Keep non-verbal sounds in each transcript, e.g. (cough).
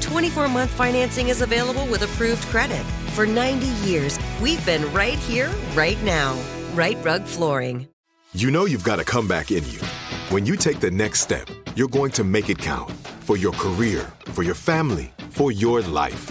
24 month financing is available with approved credit. For 90 years, we've been right here, right now. Rite Rug Flooring. You know you've got a comeback in you. When you take the next step, you're going to make it count for your career, for your family, for your life.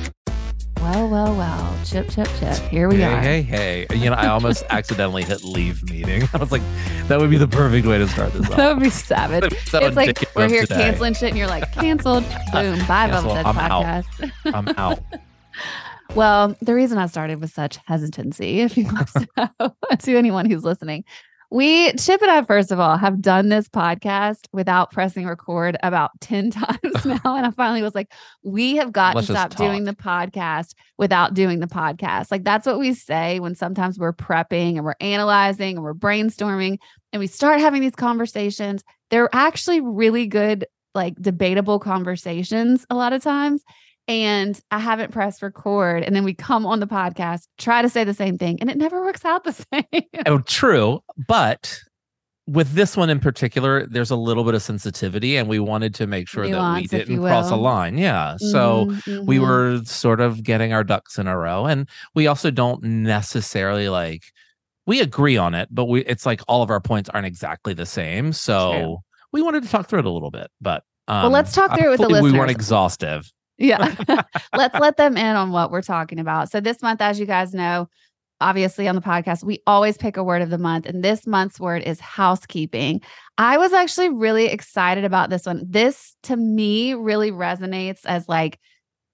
Well, well, well. Chip, chip, chip. Here we hey, are. Hey, hey, hey. You know, I almost (laughs) accidentally hit leave meeting. (laughs) I was like, that would be the perfect way to start this (laughs) off. that would be savage. So it's like we're here today. canceling shit, and you're like, canceled. Boom. Bye, Cancel. Velvet I'm out. Podcast. I'm out. Well, the reason I started with such hesitancy, if you must know, to anyone who's listening, we, Chip and I, first of all, have done this podcast without pressing record about (laughs) 10 times (laughs) now. And I finally was like, we have got Let's to stop doing the podcast without doing the podcast. Like, that's what we say when sometimes we're prepping and we're analyzing and we're brainstorming and we start having these conversations. They're actually really good, like debatable conversations a lot of times and I haven't pressed record. And then we come on the podcast, try to say the same thing, and it never works out the (laughs) same. Oh, true. But with this one in particular, there's a little bit of sensitivity, and we wanted to make sure that we didn't cross a line. Yeah. So Mhm, we mhm. were sort of getting our ducks in a row. And we also don't necessarily like, we agree on it, but we it's like all of our points aren't exactly the same. So True. we wanted to talk through it a little bit. But um, let's talk through it with the hopefully We weren't exhaustive. Yeah. (laughs) Let's let them in on what we're talking about. So, this month, as you guys know, obviously on the podcast, we always pick a word of the month. And this month's word is housekeeping. I was actually really excited about this one. This to me really resonates as like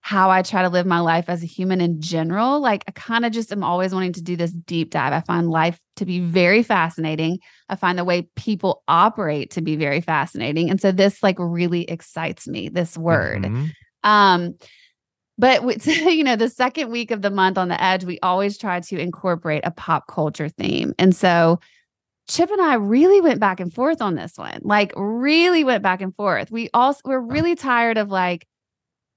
how I try to live my life as a human in general. Like, I kind of just am always wanting to do this deep dive. I find life to be very fascinating. I find the way people operate to be very fascinating. And so, this like really excites me, this word. Mhm. Um, but with, (laughs) you know, the second week of the month on the edge, we always try to incorporate a pop culture theme. And so Chip and I really went back and forth on this one. Like really went back and forth. We also we're really tired of like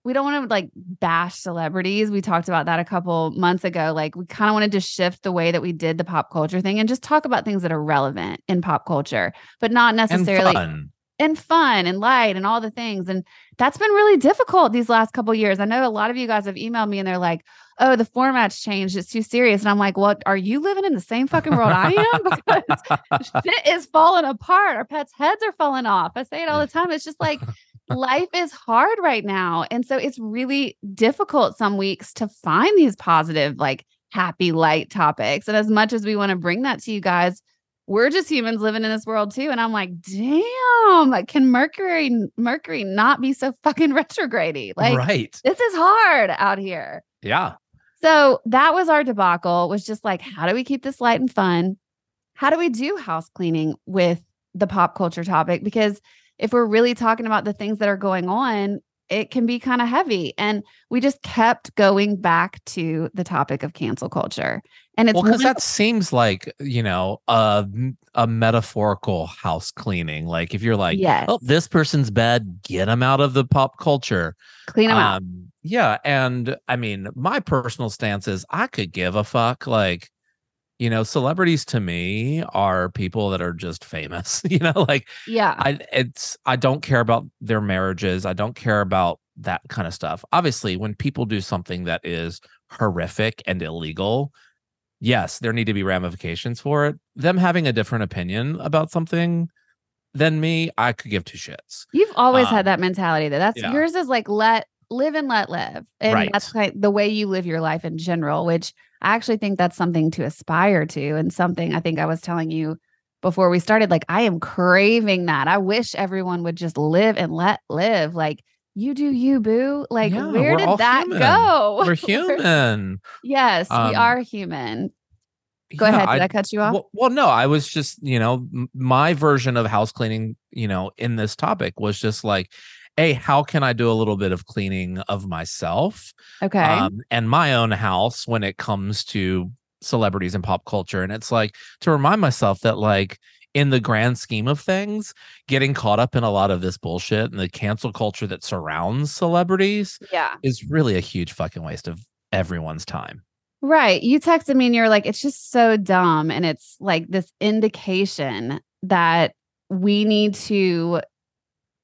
we don't want to like bash celebrities. We talked about that a couple months ago. Like we kind of wanted to shift the way that we did the pop culture thing and just talk about things that are relevant in pop culture, but not necessarily. And fun and light and all the things. And that's been really difficult these last couple years. I know a lot of you guys have emailed me and they're like, "Oh, the format's changed. It's too serious." And I'm like, "What? Are you living in the same fucking world I am? (laughs) Because (laughs) shit is falling apart. Our pets' heads are falling off. I say it all the time. It's just like (laughs) life is hard right now, and so it's really difficult some weeks to find these positive, like happy, light topics. And as much as we want to bring that to you guys, we're just humans living in this world too. And I'm like, damn, can Mercury Mercury not be so fucking (laughs) retrograde? Like right. this is hard out here. Yeah. So that was our debacle, was just like, how do we keep this light and fun? How do we do house cleaning with the pop culture topic? Because if we're really talking about the things that are going on, it can be kind of heavy. And we just kept going back to the topic of cancel culture. And it's well, because one- that seems like you know a a metaphorical house cleaning. Like if you're like, Yes. oh, this person's bad, get them out of the pop culture. clean them out. Um, yeah, and I mean, my personal stance is I could give a fuck. Like, you know, celebrities to me are people that are just famous. (laughs) You know, like Yeah. I it's I don't care about their marriages. I don't care about that kind of stuff. Obviously, when people do something that is horrific and illegal, yes, there need to be ramifications for it. Them having a different opinion about something than me, I could give two shits. You've always Um, had that mentality though. That's yeah. yours is like let live and let live. And Right. that's like the way you live your life in general, which I actually think that's something to aspire to and something I think I was telling you before we started like I am craving that. I wish everyone would just live and let live. Like you do you boo. Like Yeah, where did that human. go? (laughs) We're human. yes, we Um, are human. Go Yeah, ahead. Did I, cut you off? Well, well, no, I was just, you know, my version of house cleaning, you know, in this topic was just like, hey, how can I do a little bit of cleaning of myself okay. um, and my own house when it comes to celebrities and pop culture? And it's like to remind myself that, like, in the grand scheme of things, getting caught up in a lot of this bullshit and the cancel culture that surrounds celebrities yeah. is really a huge fucking waste of everyone's time. Right. You texted me and you're like, it's just so dumb. And it's like this indication that we need to,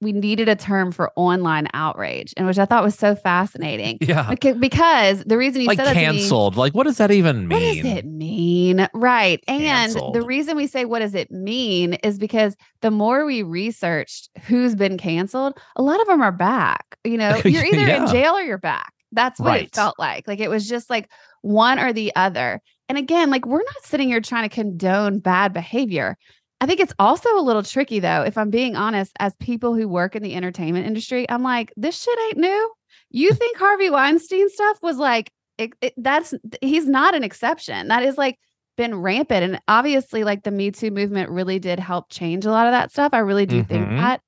we needed a term for online outrage, and which I thought was so fascinating. Yeah. Beca- Because the reason you like said to me- canceled. Like, what does that even mean? what does it mean? Right. And the reason we say what does it mean is because the more we researched who's been canceled, a lot of them are back. You know, (laughs) you're either in jail or you're back. That's what Right. it felt like. Like it was just like one or the other. And again, like we're not sitting here trying to condone bad behavior. I think it's also a little tricky though, if I'm being honest, as people who work in the entertainment industry, I'm like, this shit ain't new. You think Harvey Weinstein stuff was like it, it- that's he's not an exception. That is like been rampant. And obviously, like the Me Too movement really did help change a lot of that stuff. I really do think Mhm. that.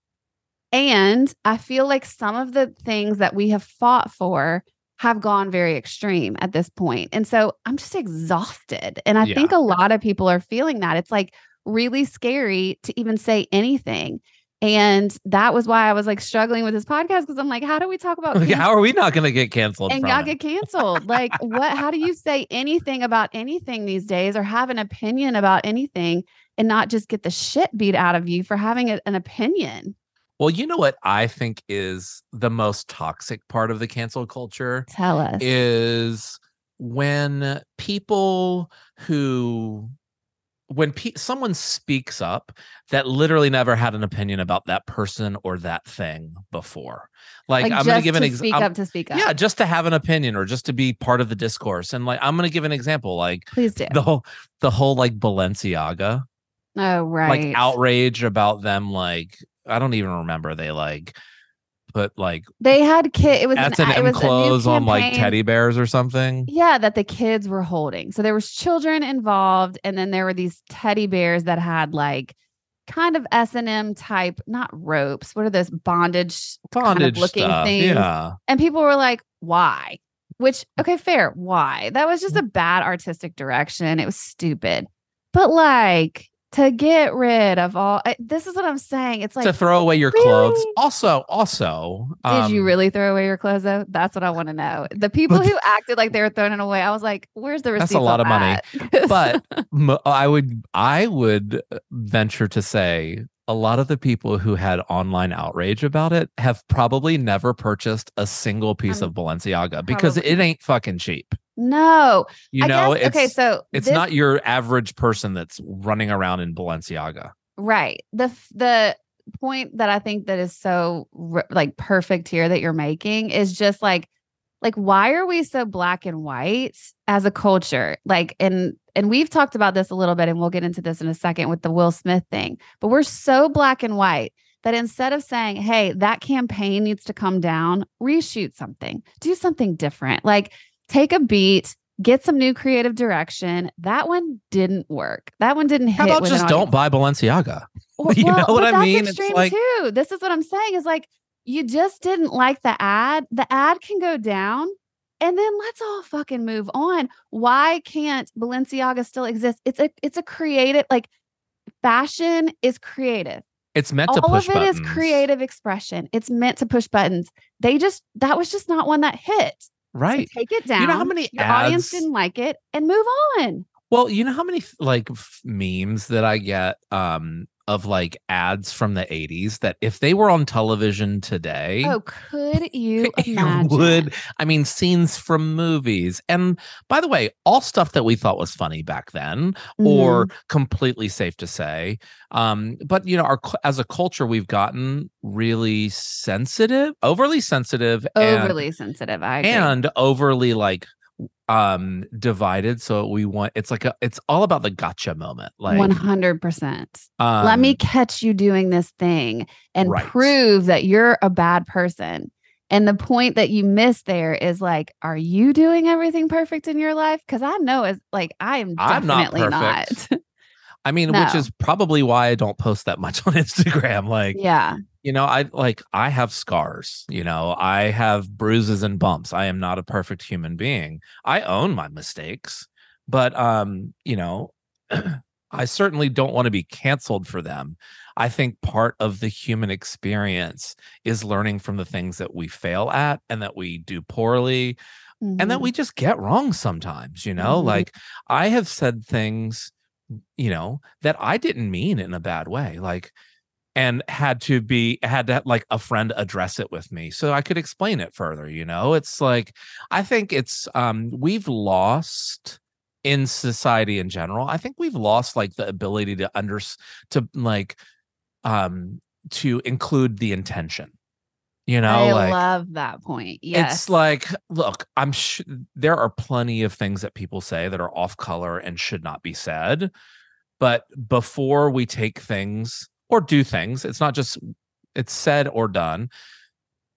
And I feel like some of the things that we have fought for have gone very extreme at this point. And so I'm just exhausted. And I Yeah. think a lot of people are feeling that. It's like really scary to even say anything. And that was why I was like struggling with this podcast because I'm like, how do we talk about (laughs) Like, how are we not going to get canceled? and it? get canceled? like, what? How do you (laughs) say anything about anything these days or have an opinion about anything and not just get the shit beat out of you for having a- an opinion? well, you know what I think is the most toxic part of the cancel culture Tell us. is when people who when pe- someone speaks up that literally never had an opinion about that person or that thing before. Like, like I'm going to give an example. up to speak up. Yeah, just to have an opinion or just to be part of the discourse. And like, I'm going to give an example. Like please do. the whole, the whole like Balenciaga, oh, right. like outrage about them. Like, I don't even remember. They like put like They had kid. It was S an, and it clothes on like teddy bears or something. Yeah, that the kids were holding. So there was children involved, and then there were these teddy bears that had like kind of S and M type, not ropes. What are those bondage? kind of Bondage looking stuff. things. Yeah. And people were like, "Why?" Which okay, fair. Why? That was just Mm. a bad artistic direction. It was stupid. But like to get rid of all. I, this is what I'm saying. It's like to throw away your clothes. really? Also, also, Did you um, really throw away your clothes though? That's what I want to know. The people (laughs) who acted like they were throwing it away, I was like, "Where's the receipt?" That's a lot of money. But (laughs) m- I would, I would uh, venture to say a lot of the people who had online outrage about it have probably never purchased a single piece Um, of Balenciaga because probably. it ain't fucking cheap. No, You know, guess, it's okay. So it's this- not your average person that's running around in Balenciaga. right. The the point that I think that is so like perfect here that you're making is just like like why are we so black and white as a culture like and and we've talked about this a little bit and we'll get into this in a second with the Will Smith thing but we're so black and white that instead of saying hey that campaign needs to come down reshoot something do something different like take a beat get some new creative direction that one didn't work that one didn't hit How about just don't buy Balenciaga? (laughs) Well, You know what I mean? It's Extreme like- too. This is what I'm saying is like you just didn't like the ad. The ad can go down, and then let's all fucking move on. Why can't Balenciaga still exist? It's a it's a creative like fashion is creative. It's meant to push buttons. all of it is buttons. creative expression. It's meant to push buttons. They just that was just not one that hit. So right? take it down. You know how many Your audience ads- didn't like it, and move on. Well, you know how many like f- memes that I get um of like ads from the 80s that if they were on television today Oh, could you (laughs) imagine? would i mean scenes from movies and by the way all stuff that we thought was funny back then or Mhm. completely safe to say um but you know our as a culture we've gotten really sensitive overly sensitive and- overly sensitive. I agree. and overly like um divided so we want it's like a it's all about the gotcha moment like One hundred percent. um, Let me catch you doing this thing and Right. prove that you're a bad person. And the point that you miss there is like, are you doing everything perfect in your life? Because I know it's like I am I'm not definitely not. (laughs) I mean, which is probably why I don't post that much (laughs) on Instagram. Like, yeah. you know, I like I have scars, you know, I have bruises and bumps. I am not a perfect human being. I own my mistakes, but um, you know, (clears throat) I certainly don't want to be canceled for them. I think part of the human experience is learning from the things that we fail at and that we do poorly and that Mhm. we just get wrong sometimes you know Mhm. like i have said things you know that i didn't mean in a bad way like and had to be had to like a friend address it with me so i could explain it further you know? It's like i think it's um we've lost in society in general i think we've lost like the ability to under to like um to include the intention you know I like love that point. Yes. it's like, look, I'm sure there are plenty of things that people say that are off color and should not be said. But before we take things or do things, it's not just it's said or done.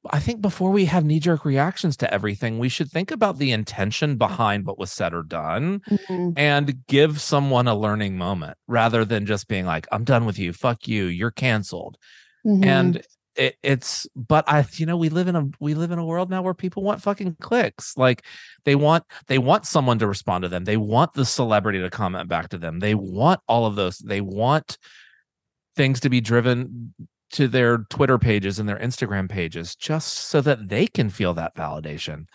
I think before we have knee jerk reactions to everything, we should think about the intention behind what was said or done Mhm. and give someone a learning moment rather than just being like, I'm done with you. Fuck you. You're canceled Mhm. and it, it's but i you know we live in a we live in a world now where people want fucking clicks. Like they want they want someone to respond to them. They want the celebrity to comment back to them. They want all of those they want things to be driven to their twitter pages and their instagram pages just so that they can feel that validation.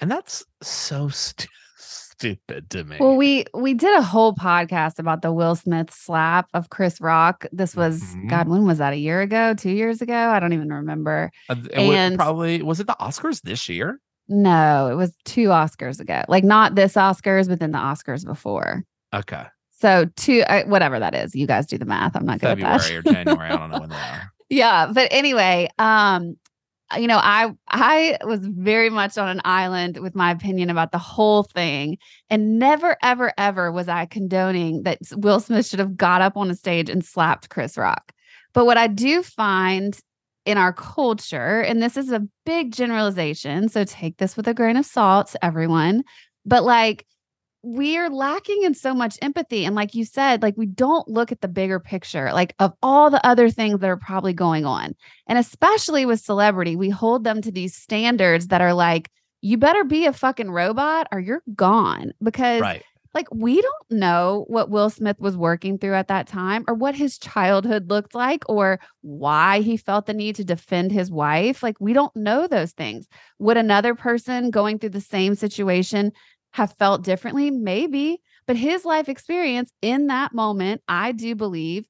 And that's so stu- stupid to me Well, we we did a whole podcast about the Will Smith slap of Chris Rock. This was Mhm. God, when was that? A year ago? Two years ago? I don't even remember. Uh, and- probably was it the oscars this year No, it was two Oscars ago. Like not this Oscars, but then the Oscars before. okay So two, uh, whatever that is. You guys do the math. I'm not good at that. february or january i don't know when they (laughs) are yeah but anyway um Uh, you know i i was very much on an island with my opinion about the whole thing and never ever ever was i condoning that will smith should have got up on a stage and slapped chris rock. But what i do find in our culture and this is a big generalization so take this with a grain of salt everyone but like we're lacking in so much empathy and like you said like we don't look at the bigger picture like of all the other things that are probably going on and especially with celebrity we hold them to these standards that are like you better be a fucking robot or you're gone because right. like we don't know what Will Smith was working through at that time or what his childhood looked like or why he felt the need to defend his wife like we don't know those things. Would another person going through the same situation have felt differently maybe but his life experience in that moment i do believe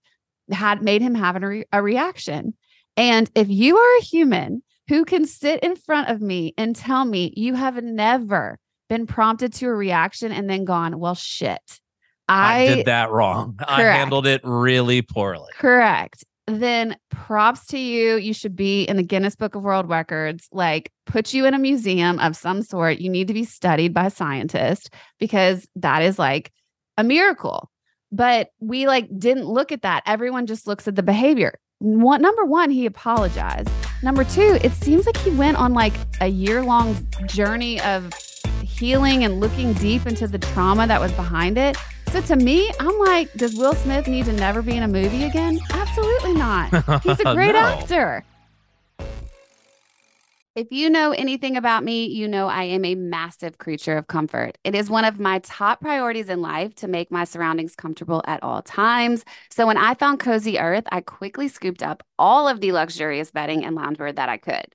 had made him have a, re- a reaction and if you are a human who can sit in front of me and tell me you have never been prompted to a reaction and then gone, well, shit. I, I, did that wrong. I handled it really poorly. correct. Then props to you. You should be in the Guinness Book of World Records, like put you in a museum of some sort. You need to be studied by scientists because that is like a miracle. But we like didn't look at that. Everyone just looks at the behavior. One, number one, he apologized. Number two, it seems like he went on like a year long journey of healing and looking deep into the trauma that was behind it. So to me, I'm like, does Will Smith need to never be in a movie again? Absolutely not. He's a (laughs) great No. actor. If you know anything about me, you know I am a massive creature of comfort. It is one of my top priorities in life to make my surroundings comfortable at all times. So when I found Cozy Earth, I quickly scooped up all of the luxurious bedding and loungewear that I could.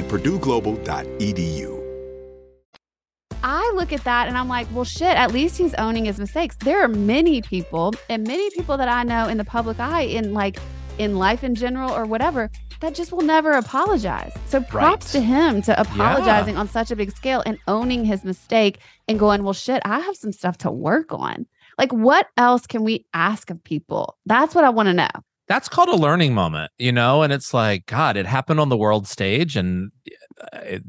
at purdueglobal.edu. I look at that and I'm like, well, shit, at least he's owning his mistakes. There are many people and many people that I know in the public eye, in like in life in general or whatever, that just will never apologize. So props Right. to him to apologizing Yeah. on such a big scale and owning his mistake and going, well, shit, I have some stuff to work on. Like, what else can we ask of people? That's what I want to know. That's called a learning moment, you know, and it's like, God, it happened on the world stage, and uh, it,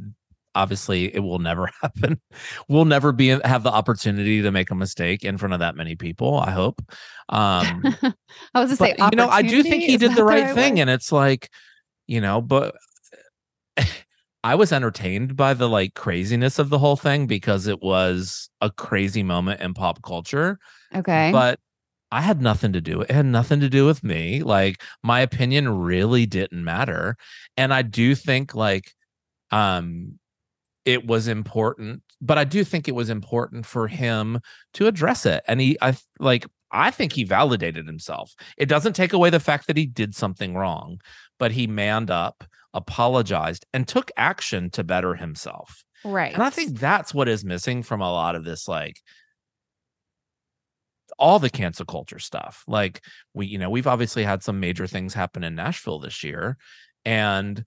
obviously, it will never (laughs) happen. We'll never be have the opportunity to make a mistake in front of that many people. I hope. Um, (laughs) I was to say, you know, I do think he did the right thing, and it's like, you know, but (laughs) I was entertained by the like craziness of the whole thing because it was a crazy moment in pop culture Okay. but I had nothing to do. It had nothing to do with me. Like my opinion really didn't matter. And I do think like um it was important, but I do think it was important for him to address it. And he I like I think he validated himself. It doesn't take away the fact that he did something wrong, but he manned up, apologized, and took action to better himself. right. And I think that's what is missing from a lot of this, like all the cancel culture stuff. Like we, you know, we've obviously had some major things happen in Nashville this year. And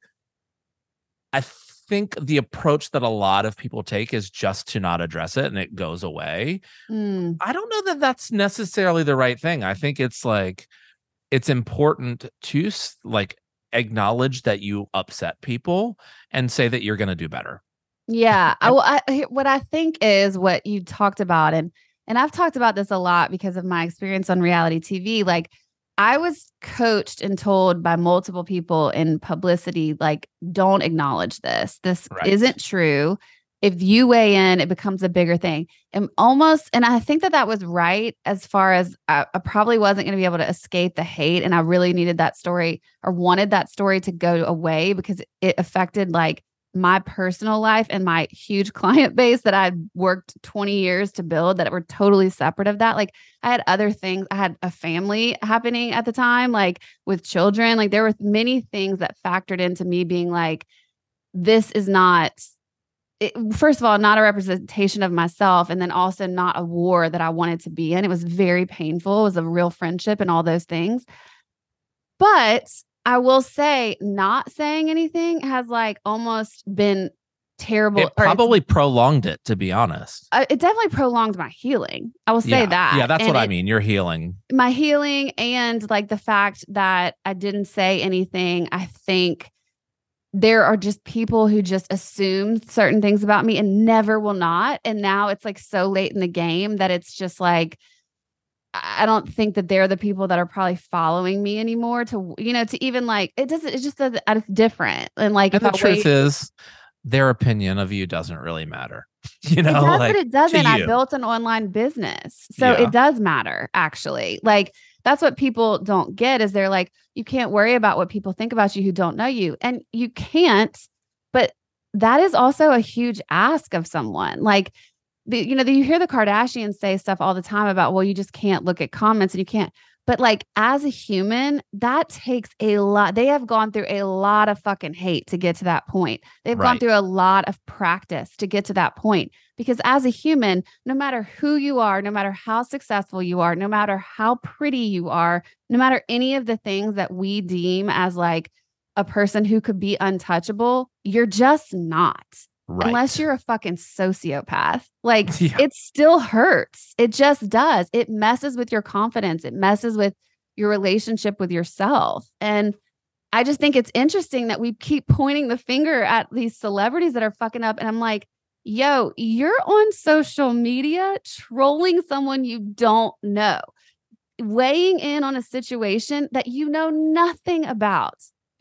I think the approach that a lot of people take is just to not address it and it goes away. Mm, I don't know that that's necessarily the right thing. I think it's like it's important to like acknowledge that you upset people and say that you're going to do better. Yeah. (laughs) I, I, what I think is what you talked about, and and I've talked about this a lot because of my experience on reality TV. Like, I was coached and told by multiple people in publicity, like, don't acknowledge this. This Right. isn't true. If you weigh in, it becomes a bigger thing. And almost, and I think that that was right as far as I, I probably wasn't going to be able to escape the hate. And I really needed that story or wanted that story to go away because it affected like my personal life and my huge (laughs) client base that I'd worked 20 years to build that were totally separate of that. Like I had other things, I had a family happening at the time, like with children. Like there were many things that factored into me being like, this is not, it, first of all, not a representation of myself. And then also not a war that I wanted to be in. It was very painful. It was a real friendship and all those things. But I will say, not saying anything has like almost been terrible. It probably prolonged it, to be honest. uh, it definitely prolonged my healing. I will say yeah. that. Yeah, that's And what I mean. You're healing. my healing and like the fact that I didn't say anything, I think there are just people who just assume certain things about me and never will not. And now it's like so late in the game that it's just like, I don't think that they're the people that are probably following me anymore to, you know, to even like, it doesn't, it's just doesn't, it's different. And like, And the truth wait- is, their opinion of you doesn't really matter. (laughs) You it know, does, like but it doesn't. I built an online business. So Yeah. it does matter, actually. Like, that's what people don't get is they're like, you can't worry about what people think about you who don't know you. And you can't, but that is also a huge ask of someone. Like, the, you know, you hear the Kardashians say stuff all the time about, well, you just can't look at comments and you can't. But like as a human, that takes a lot. They have gone through a lot of fucking hate to get to that point. They've gone through a lot of practice to get to that point. Because as a human, no matter who you are, no matter how successful you are, no matter how pretty you are, no matter any of the things that we deem as like a person who could be untouchable, you're just not right. unless you're a fucking sociopath. Like (laughs) Yeah. it still hurts. It just does. It messes with your confidence. It messes with your relationship with yourself. And I just think it's interesting that we keep pointing the finger at these celebrities that are fucking up. And I'm like, yo, you're on social media trolling someone you don't know, weighing in on a situation that you know nothing about.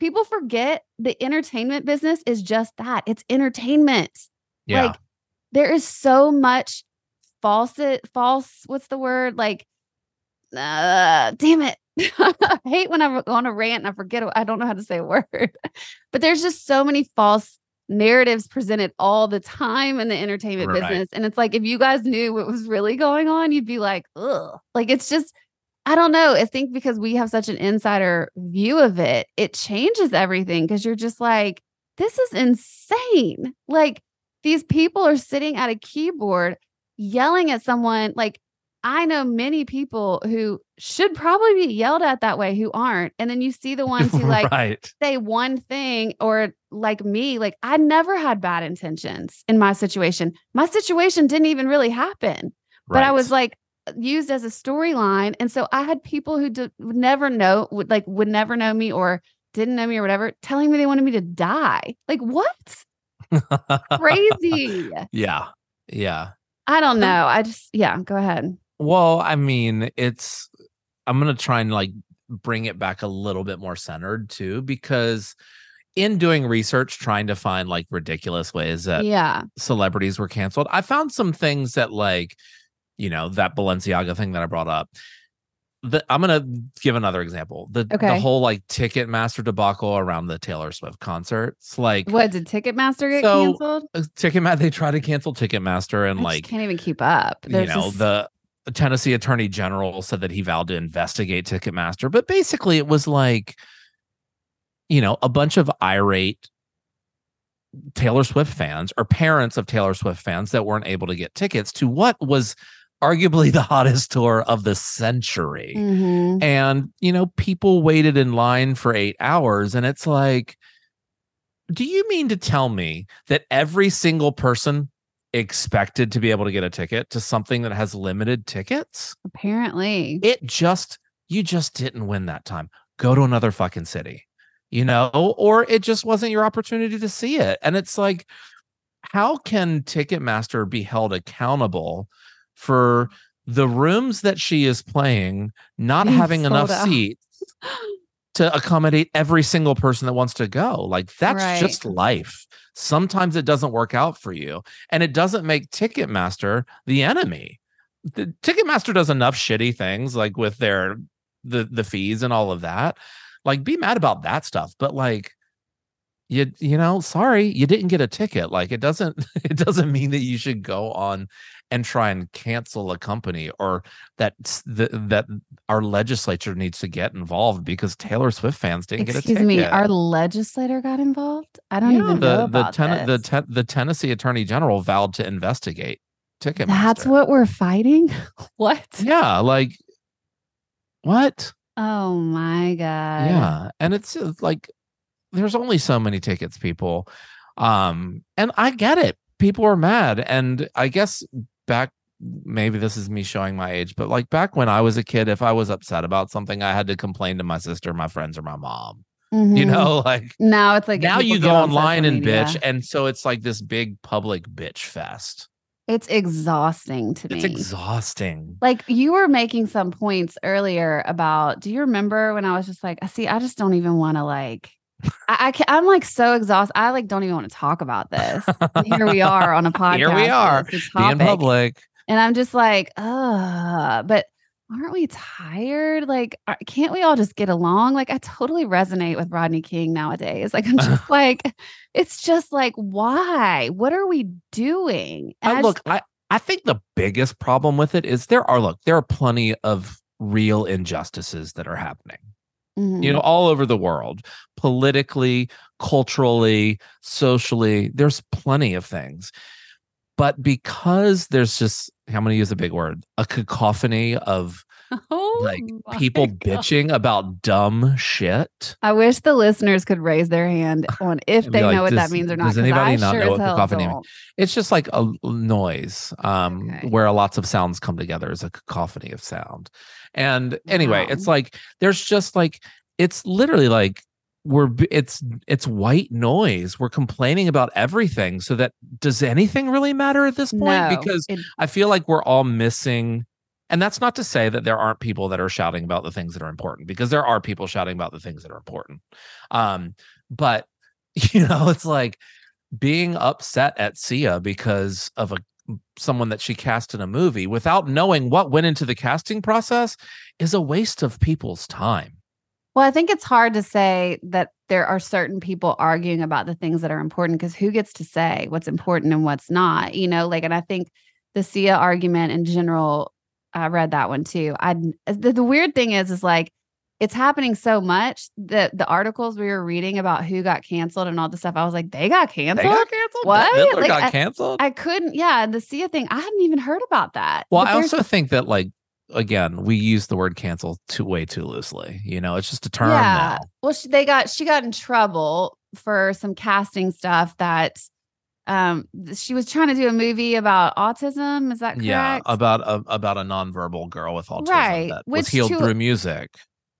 People forget the entertainment business is just that it's entertainment. yeah. Like there is so much false, false, what's the word? Like, uh, damn it. (laughs) I hate when I'm on a rant and I forget, I don't know how to say a word, (laughs) but there's just so many false narratives presented all the time in the entertainment Right. business. And it's like, if you guys knew what was really going on, you'd be like, ugh, like it's just, I don't know. I think because we have such an insider view of it, it changes everything because you're just like, this is insane. Like these people are sitting at a keyboard yelling at someone. Like I know many people who should probably be yelled at that way who aren't. And then you see the ones who like right. say one thing or like me, like I never had bad intentions in my situation. My situation didn't even really happen but I was like used as a storyline, and so I had people who d- would never know, would like would never know me or didn't know me or whatever, telling me they wanted me to die. Like what? Crazy. (laughs) yeah. Yeah. I don't know. I just yeah. Go ahead. Well, I mean, it's I'm gonna try and like bring it back a little bit more centered too, because in doing research, trying to find like ridiculous ways that yeah. celebrities were canceled, I found some things that like, you know, that Balenciaga thing that I brought up. The, I'm gonna give another example. The the whole like Ticketmaster debacle around the Taylor Swift concerts. Like What did Ticketmaster get So, canceled? uh, Ticketmaster, they tried to cancel Ticketmaster and I like can't even keep up. you know this- the Tennessee Attorney General said that he vowed to investigate Ticketmaster, but basically it was like, you know, a bunch of irate Taylor Swift fans or parents of Taylor Swift fans that weren't able to get tickets to what was arguably (laughs) the hottest tour of the century. Mhm. And, you know, people waited in line for eight hours. And it's like, do you mean to tell me that every single person expected to be able to get a ticket to something that has limited tickets? apparently. It just, you just didn't win that time. Go to another fucking city, you know, or it just wasn't your opportunity to see it. And it's like, how can Ticketmaster be held accountable for the rooms that she is playing not Being having enough out. seats (gasps) to accommodate every single person that wants to go? Like, that's Right. just life. Sometimes it doesn't work out for you, and it doesn't make Ticketmaster the enemy. The, Ticketmaster does enough shitty things like with their the the fees and all of that. Like, be mad about that stuff, but like you you know sorry you didn't get a ticket like it doesn't (laughs) it doesn't mean that you should go on and try and cancel a company or that the, that our legislature needs to get involved because Taylor Swift fans didn't get a ticket. Excuse me, our legislator got involved. I don't Yeah, even the know the about ten- the this. ten- the Tennessee Attorney General vowed to investigate Ticketmaster. That's what we're fighting. (laughs) what? Yeah, like what? Oh my god. Yeah, and it's uh, like there's only so many tickets, people. Um, and I get it. People are mad. And I guess back maybe this is me showing my age, but like back when I was a kid, if I was upset about something, I had to complain to my sister, my friends, or my mom. You Mhm. know, (laughs) like now it's like now you go online and bitch, and so it's like this big public bitch fest. It's exhausting to me. It's exhausting. like you were making some points earlier about do you remember when i was just like i see i just don't even want to like I, I i'm like so exhausted i like don't even want to talk about this. And here we are on a podcast (laughs) Here we are, it's a Being topic. public. and i'm just like uh but aren't we tired? Like are- can't we all just get along? Like i totally resonate with rodney king nowadays. Like i'm just (laughs) like it's just like why? What are we doing? And I, I look, just- I I think the biggest problem with it is there are look there are plenty of real injustices that are happening. Mhm. You know, all over the world, politically, culturally, socially. There's plenty of things, but because there's just I'm going to use a big word, a cacophony of (laughs) oh like people God. bitching about dumb shit. I wish the listeners could raise their hand (sighs) on if they like, know what does- that means or not. does 'cause anybody I not sure know what cacophony means? It's just like a noise um Okay. where lots of sounds come together as a cacophony of sound. And anyway, it's like there's just like it's literally like we're it's it's white noise. We're complaining about everything so that does anything really matter at this point No, because it- I feel like we're all missing and that's not to say that there aren't people that are shouting about the things that are important because there are people shouting about the things that are important. Um but (laughs) you know, it's like being upset at Sia because of a someone that she cast in a movie without knowing what went into the casting process is a waste of people's time. well, I think it's hard to say that there are certain people arguing about the things that are important because who gets to say what's important and what's not? You know, like, and I think the Sia argument in general, I read that one too. I the, the weird thing is, is like it's happening so much that the articles we were reading about who got canceled and all the stuff, I was like, they got canceled. They got canceled. What? Like, got I- canceled. I couldn't, yeah, the Sia thing. I hadn't even heard about that. well, But I also think that like again, we use the word cancel too way too loosely. You know, it's just a term yeah. now. Well, she, they got she got in trouble for some casting stuff that um she was trying to do a movie about autism. Is that correct? Yeah, about a about a nonverbal girl with autism Right, that was healed to- through music.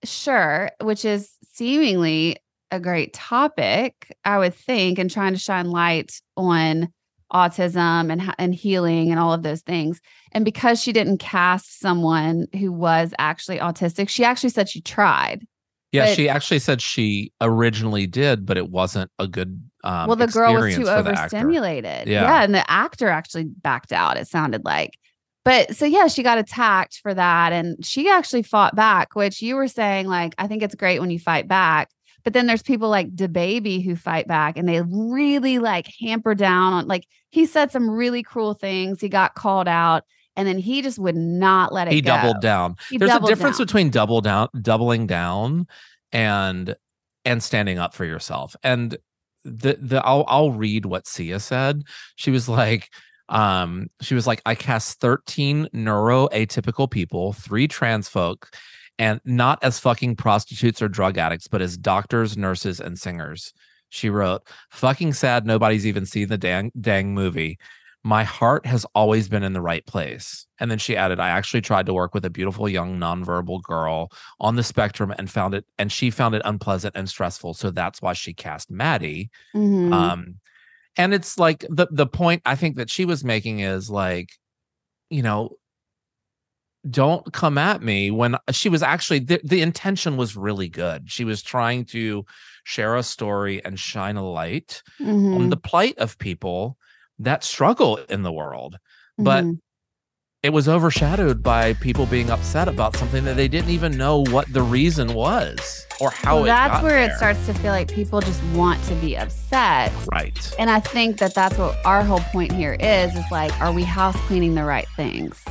Sure, which is seemingly a great topic, I would think, and trying to shine light on autism and and healing and all of those things. And because she didn't cast someone who was actually autistic, she actually said she tried. Yeah, But- she actually said she originally did, but it wasn't a good um well, the girl was too experience for the actor. overstimulated. Yeah. yeah, and the actor actually backed out. It sounded like. But so yeah, she got attacked for that, and she actually fought back. Which you were saying, like, I think it's great when you fight back. But then there's people like DaBaby who fight back, and they really like hamper down on. Like he said some really cruel things. He got called out, and then he just would not let it. He go. doubled down. He There's a difference down. between double down, doubling down, and and standing up for yourself. And the the I'll I'll read what Sia said. She was like, um, she was like, I cast 13 neuroatypical people, three trans folk, and not as fucking prostitutes or drug addicts, but as doctors, nurses, and singers. She wrote, fucking sad nobody's even seen the dang dang movie. My heart has always been in the right place. And then she added, I actually tried to work with a beautiful young nonverbal girl on the spectrum and found it, and she found it unpleasant and stressful. So that's why she cast Maddie. Mhm. Um, and it's like the the point I think that she was making is like, you know, don't come at me when she was actually the, the intention was really good. She was trying to share a story and shine a light on Mhm. the plight of people that struggle in the world. But Mhm. It was overshadowed by people being upset about something that they didn't even know what the reason was or how well, it that's got where it starts to feel like people just want to be upset Right. And I think that that's what our whole point here is is like, are we house cleaning the right things?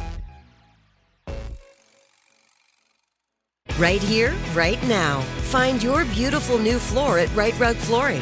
Right here, right now. Find your beautiful new floor at Rite Rug Flooring.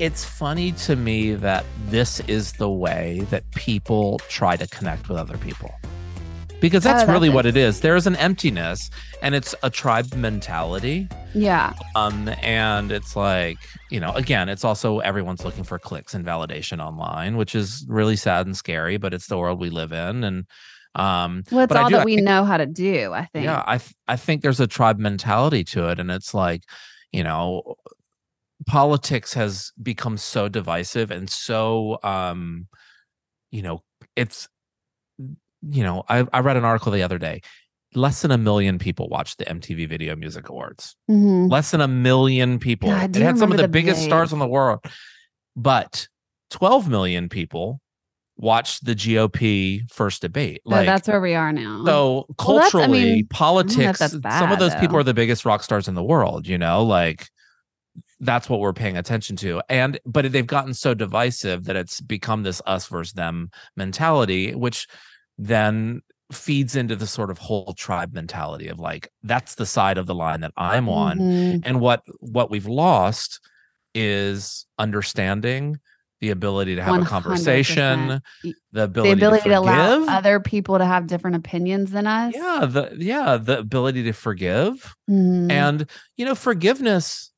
It's funny to me that this is the way that people try to connect with other people. Because that's, Oh, that's really what it. it is. There is an emptiness and it's a tribe mentality. Yeah. Um, and it's like, you know, again, it's also everyone's looking for clicks and validation online, which is really sad and scary, but it's the world we live in. And um Well, it's but all do- that I we think- know how to do, I think. yeah, I th- I think there's a tribe mentality to it, and it's like, you know, politics has become so divisive and so, um, you know, it's, you know, I I read an article the other day. Less than a million people watched the MTV Video Music Awards. Mhm. Less than a million people. God, it had some of the, the biggest stars in the world, but 12 million people watched the GOP first debate. So Like that's where we are now. so Well, I culturally, mean, politics, that's some of those people are the biggest rock stars in the world, you know, like that's what we're paying attention to. And but they've gotten so divisive that it's become this us versus them mentality, which then feeds into the sort of whole tribe mentality of like that's the side of the line that I'm on. Mhm. And what what we've lost is understanding the ability to have a 100%. conversation, the ability, the ability to, to, allow forgive. other people to have different opinions than us. yeah the yeah the ability to forgive Mhm. and you know forgiveness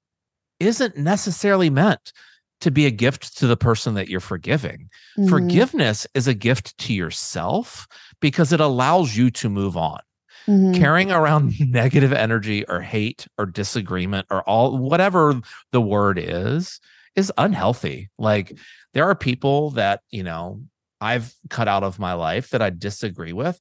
isn't necessarily meant to be a gift to the person that you're forgiving Mhm. forgiveness is a gift to yourself because it allows you to move on Mhm. carrying around (laughs) negative energy or hate or disagreement or all whatever the word is is unhealthy like there are people that you know i've cut out of my life that i disagree with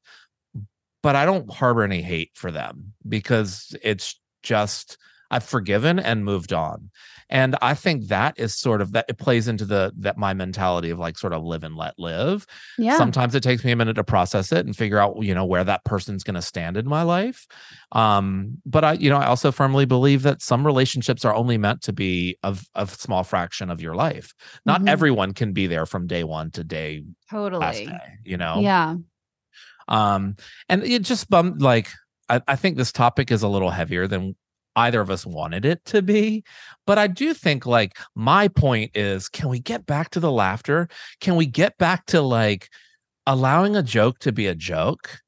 but i don't harbor any hate for them because it's just i've forgiven and moved on and i think that is sort of that it plays into the that my mentality of like sort of live and let live yeah. sometimes it takes me a minute to process it and figure out you know where that person's going to stand in my life um but i you know i also firmly believe that some relationships are only meant to be of a small fraction of your life not Mhm. everyone can be there from day one to day totally. day you know Yeah. um and it just bummed like I, I think this topic is a little heavier than either of us wanted it to be but i do think like my point is can we get back to the laughter can we get back to like allowing a joke to be a joke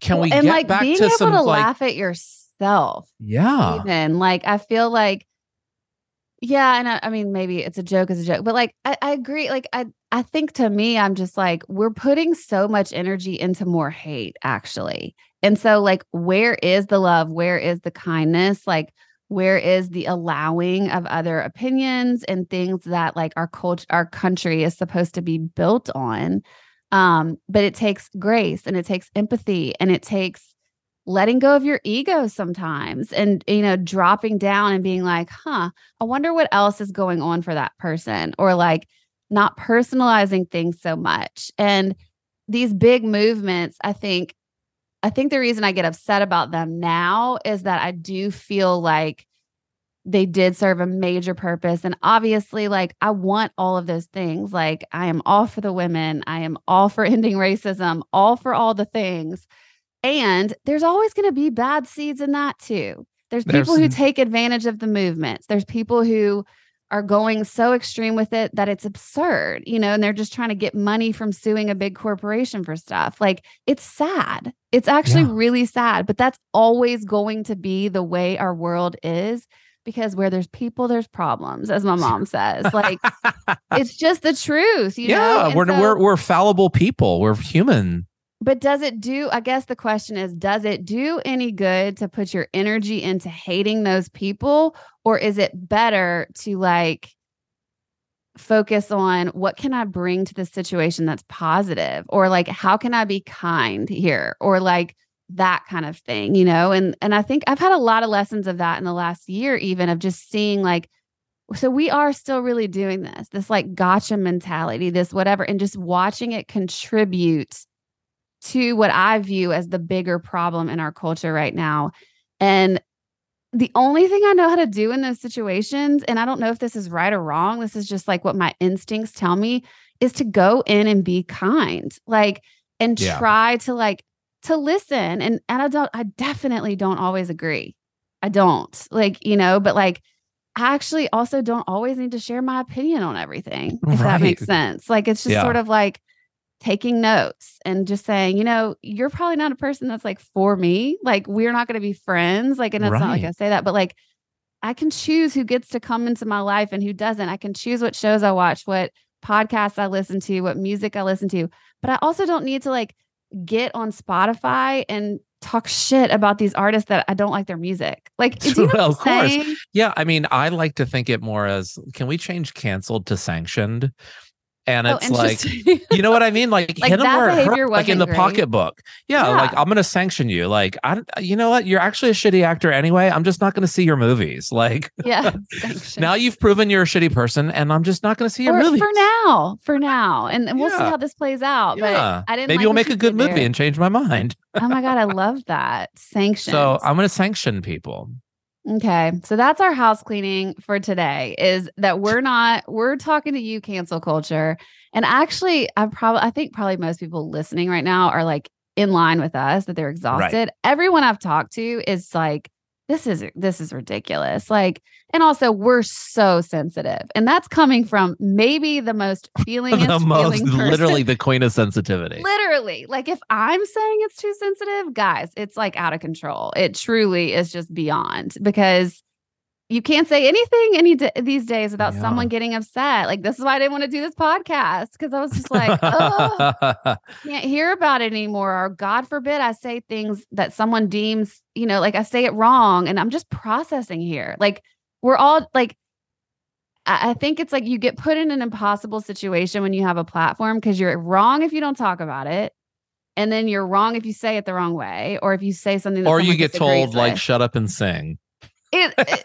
can we and get like back being to able some to like laugh at yourself yeah even like i feel like Yeah, and I, I mean maybe it's a joke as a joke, but like I, I agree. Like I I think to me, I'm just like we're putting so much energy into more hate, actually. And so like where is the love? Where is the kindness? Like where is the allowing of other opinions and things that like our culture our country is supposed to be built on? Um, but it takes grace and it takes empathy and it takes letting go of your ego sometimes and you know dropping down and being like huh i wonder what else is going on for that person or like not personalizing things so much and these big movements i think i think the reason i get upset about them now is that i do feel like they did serve a major purpose and obviously like i want all of those things like i am all for the women i am all for (laughs) ending racism all for all the things and there's always going to be bad seeds in that too. There's people There's who take advantage of the movements. There's people who are going so extreme with it that it's absurd, you know, and they're just trying to get money from suing a big corporation for stuff. Like it's sad. It's actually yeah. really sad, but that's always going to be the way our world is because where there's people there's problems as my mom says like (laughs) it's just the truth you yeah know? we're, so, we're we're fallible people we're human but does it do? I guess the question is does it do any good to put your energy into hating those people? Or is it better to like focus on what can I bring to the situation that's positive? Or like, how can I be kind here? Or like, that kind of thing you know and and i think i've had a lot of lessons of that in the last year even of just seeing like so we are still really doing this this like gotcha mentality this whatever and just watching it contribute to what I view as the bigger problem in our culture right now. And the only thing I know how to do in those situations, and I don't know if this is right or wrong, this is just like what my instincts tell me, is to go in and be kind, like, and yeah. try to like to listen. And and I don't, I definitely don't always agree. I don't like, you know, but like I actually also don't always need to share my opinion on everything, if right. that makes sense. Like it's just yeah. sort of like taking notes and just saying, you know, you're probably not a person that's like for me. Like, we're not going to be friends. Like, and it's right. not like I say that, but like, I can choose who gets to come into my life and who doesn't. I can choose what shows I watch, what podcasts I listen to, what music I listen to. But I also don't need to like get on Spotify and talk shit about these artists that I don't like their music. Like, do you know (laughs) well, of course. Yeah. I mean, I like to think it more as can we change canceled to sanctioned? And oh, it's like you know what I mean, like, (laughs) like hit them where it hurt, like in the great. pocketbook. Yeah, yeah, like I'm gonna sanction you. Like I, you know what, you're actually a shitty actor anyway. I'm just not gonna see your movies. Like yeah, (laughs) now you've proven you're a shitty person, and I'm just not gonna see your movies for now. For now, and, and we'll yeah. see how this plays out. Yeah. But I didn't. Maybe like you'll make a good movie there. and change my mind. oh my god, I (laughs) love that sanction. So I'm gonna sanction people. Okay. So that's our house cleaning for today is that we're not we're talking to you cancel culture. And actually I probably I think probably most people listening right now are like in line with us that they're exhausted. Right. Everyone I've talked to is like this is this is ridiculous. Like and also we're so sensitive. And that's coming from maybe the most (laughs) feeling the most literally the queen of sensitivity. Literally. Like if I'm saying it's too sensitive, guys, it's like out of control. It truly is just beyond because you can't say anything any d- these days without yeah. someone getting upset. Like this is why I didn't want to do this podcast because I was just like, oh, (laughs) can't hear about it anymore. Or God forbid I say things that someone deems, you know, like I say it wrong, and I'm just processing here. Like we're all like, I, think it's like you get put in an impossible situation when you have a platform because you're wrong if you don't talk about it. And then you're wrong if you say it the wrong way, or if you say something, or you get told with. like "shut up and sing." It, (laughs) it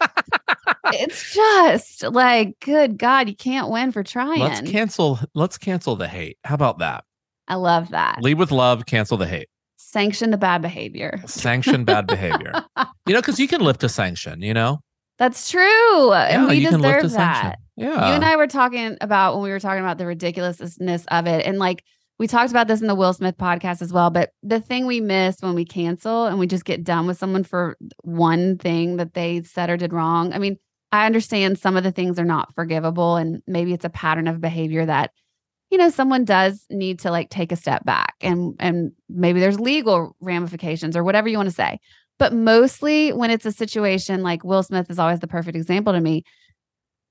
it's just like, good God, you can't win for trying. Let's cancel. Let's cancel the hate. How about that? I love that. Lead with love. Cancel the hate. Sanction the bad behavior. Sanction bad behavior. (laughs) you know, because you can lift a sanction. You know. That's true, yeah, and we deserve that. Yeah. You and I were talking about when we were talking about the ridiculousness of it, and like we talked about this in the Will Smith podcast as well, but the thing we miss when we cancel and we just get done with someone for one thing that they said or did wrong. I mean, I understand some of the things are not forgivable and maybe it's a pattern of behavior that you know someone does need to like take a step back and and maybe there's legal ramifications or whatever you want to say. But mostly when it's a situation like Will Smith is always the perfect example to me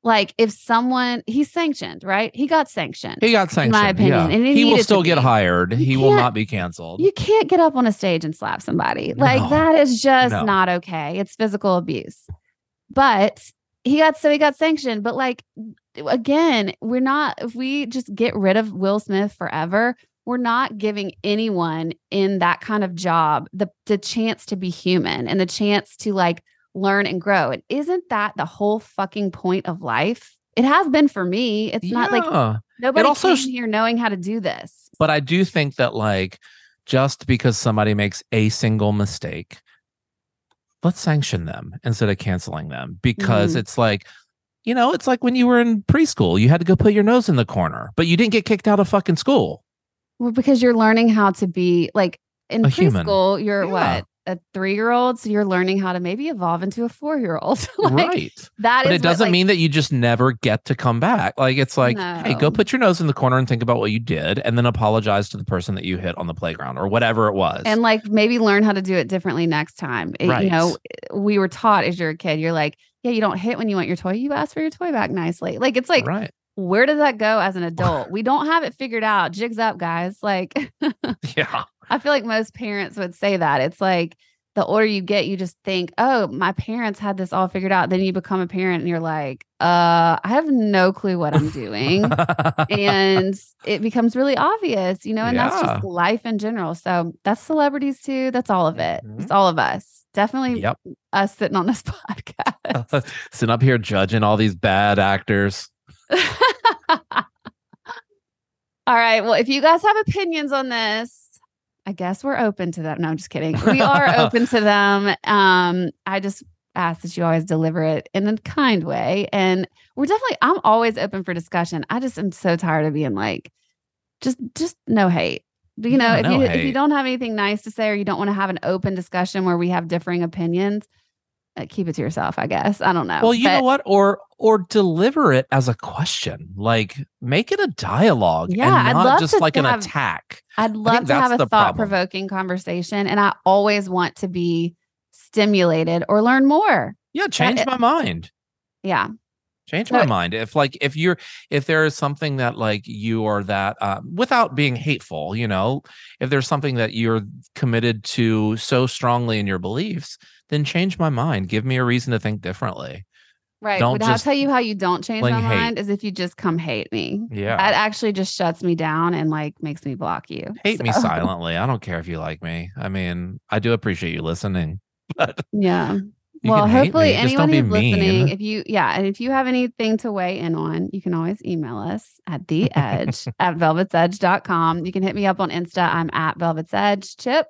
Like if someone he's sanctioned, right? He got sanctioned. He got sanctioned. my opinion, yeah. and he will still get be. hired. You He will not be canceled. You can't get up on a stage and slap somebody. Like No. that is just No. not okay. It's physical abuse. But he got so he got sanctioned. But like again, we're not if we just get rid of Will Smith forever, we're not giving anyone in that kind of job the the chance to be human and the chance to like learn and grow. And isn't that the whole fucking point of life? It has been for me. It's not like Yeah. nobody also came here knowing how to do this. But I do think that like just because somebody makes a single mistake, let's sanction them instead of canceling them because Mhm. it's like you know, it's like when you were in preschool, you had to go put your nose in the corner, but you didn't get kicked out of fucking school. Well, because you're learning how to be like in A human. preschool, you're Yeah. what a three year old, so you're learning how to maybe evolve into a four year old. (laughs) like, right. That But is it doesn't like, mean that you just never get to come back. Like it's like, hey, go put your nose in the corner and think about what you did and then apologize to the person that you hit on the playground or whatever it was. and like maybe learn how to do it differently next time. It- Right. You know, eh, we were taught as you're a kid, you're like, yeah, you don't hit when you want your toy. You ask for your toy back nicely. Like it's like, right. Where does that go as an adult? (laughs) we don't have it figured out. Jigs up, guys. Like (laughs) Yeah. I feel like most parents would say that. It's like the older you get, you just think, oh, my parents had this all figured out. Then you become a parent and you're like, uh, I have no clue what I'm doing. (laughs) and it becomes really obvious, you know, and that's just life in general. So that's celebrities too. That's all of it. Mhm. It's all of us. Definitely yep. us sitting on this podcast. Sitting up here judging all these bad actors. (laughs) All right. Well, if you guys have opinions on this, I guess we're open to them. No, I'm just kidding. We are (laughs) open to them. Um, I just ask that you always deliver it in a kind way. And we're definitely, I'm always open for discussion. I just am so tired of being like, just, just no hate. You know, Yeah, if no you if you don't have anything nice to say or you don't want to have an open discussion where we have differing opinions, uh, keep it to yourself. I guess I don't know. Well, you know what? Or or deliver it as a question. Like make it a dialogue Yeah, and I'd not love just to like an attack. I'd love to have a thought provoking conversation. And I always want to be stimulated or learn more. Yeah, change it- my mind. Yeah. Change So- my mind. If like if you're if there is something that like you are that uh, without being hateful, you know, if there's something that you're committed to so strongly in your beliefs, then change my mind. Give me a reason to think differently. Right. Don't but I'll tell you how you don't change my fling hate. mind is if you just come hate me. Yeah. That actually just shuts me down and like makes me block you. Hate me (laughs) silently. I don't care if you like me. I mean, I do appreciate you listening. (laughs) But Yeah. Well, hopefully me, just don't anyone who's listening, if you yeah, and if you have anything to weigh in on, you can always email us at the (laughs) edge at velvetsedge.com. You can hit me up on Insta. I'm at Velvet's Edge. Chip.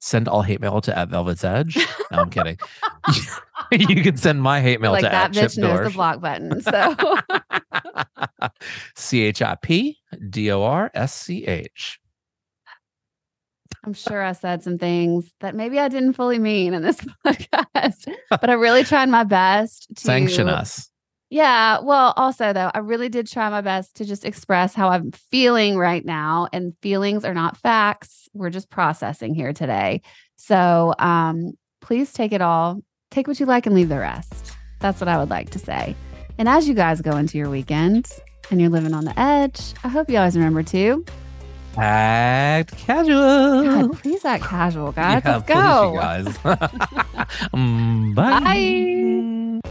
Send all hate mail to at Velvet's Edge. No, I'm kidding. (laughs) (laughs) you can send my hate mail like to that at Chip bitch knows the block button. So (laughs) C H I P D O R S C H. I'm sure I said some things that maybe I didn't fully mean in this podcast, but I really tried my best to Sanction us. Yeah. Well, also though, I really did try my best to just express how I'm feeling right now. And feelings are not facts. We're just processing here today. So um, please take it all. Take what you like and leave the rest. That's what I would like to say. And as you guys go into your weekend and you're living on the edge, I hope you always remember to Act casual. God, please act casual, (laughs) guys. Yeah, Let's go. guys. (laughs) Mm, bye. Bye.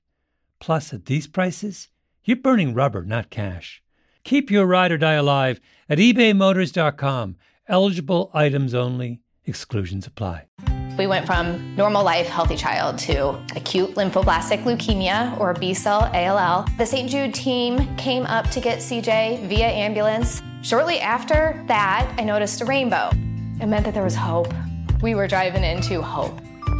Plus, at these prices, You're burning rubber, not cash. Keep your ride or die alive at ebaymotors.com. Eligible items only, exclusions apply. We went from normal life, healthy child to acute lymphoblastic leukemia or B cell ALL. The St. Jude team came up to get CJ via ambulance. Shortly after that, I noticed a rainbow. It meant that there was hope. We were driving into hope.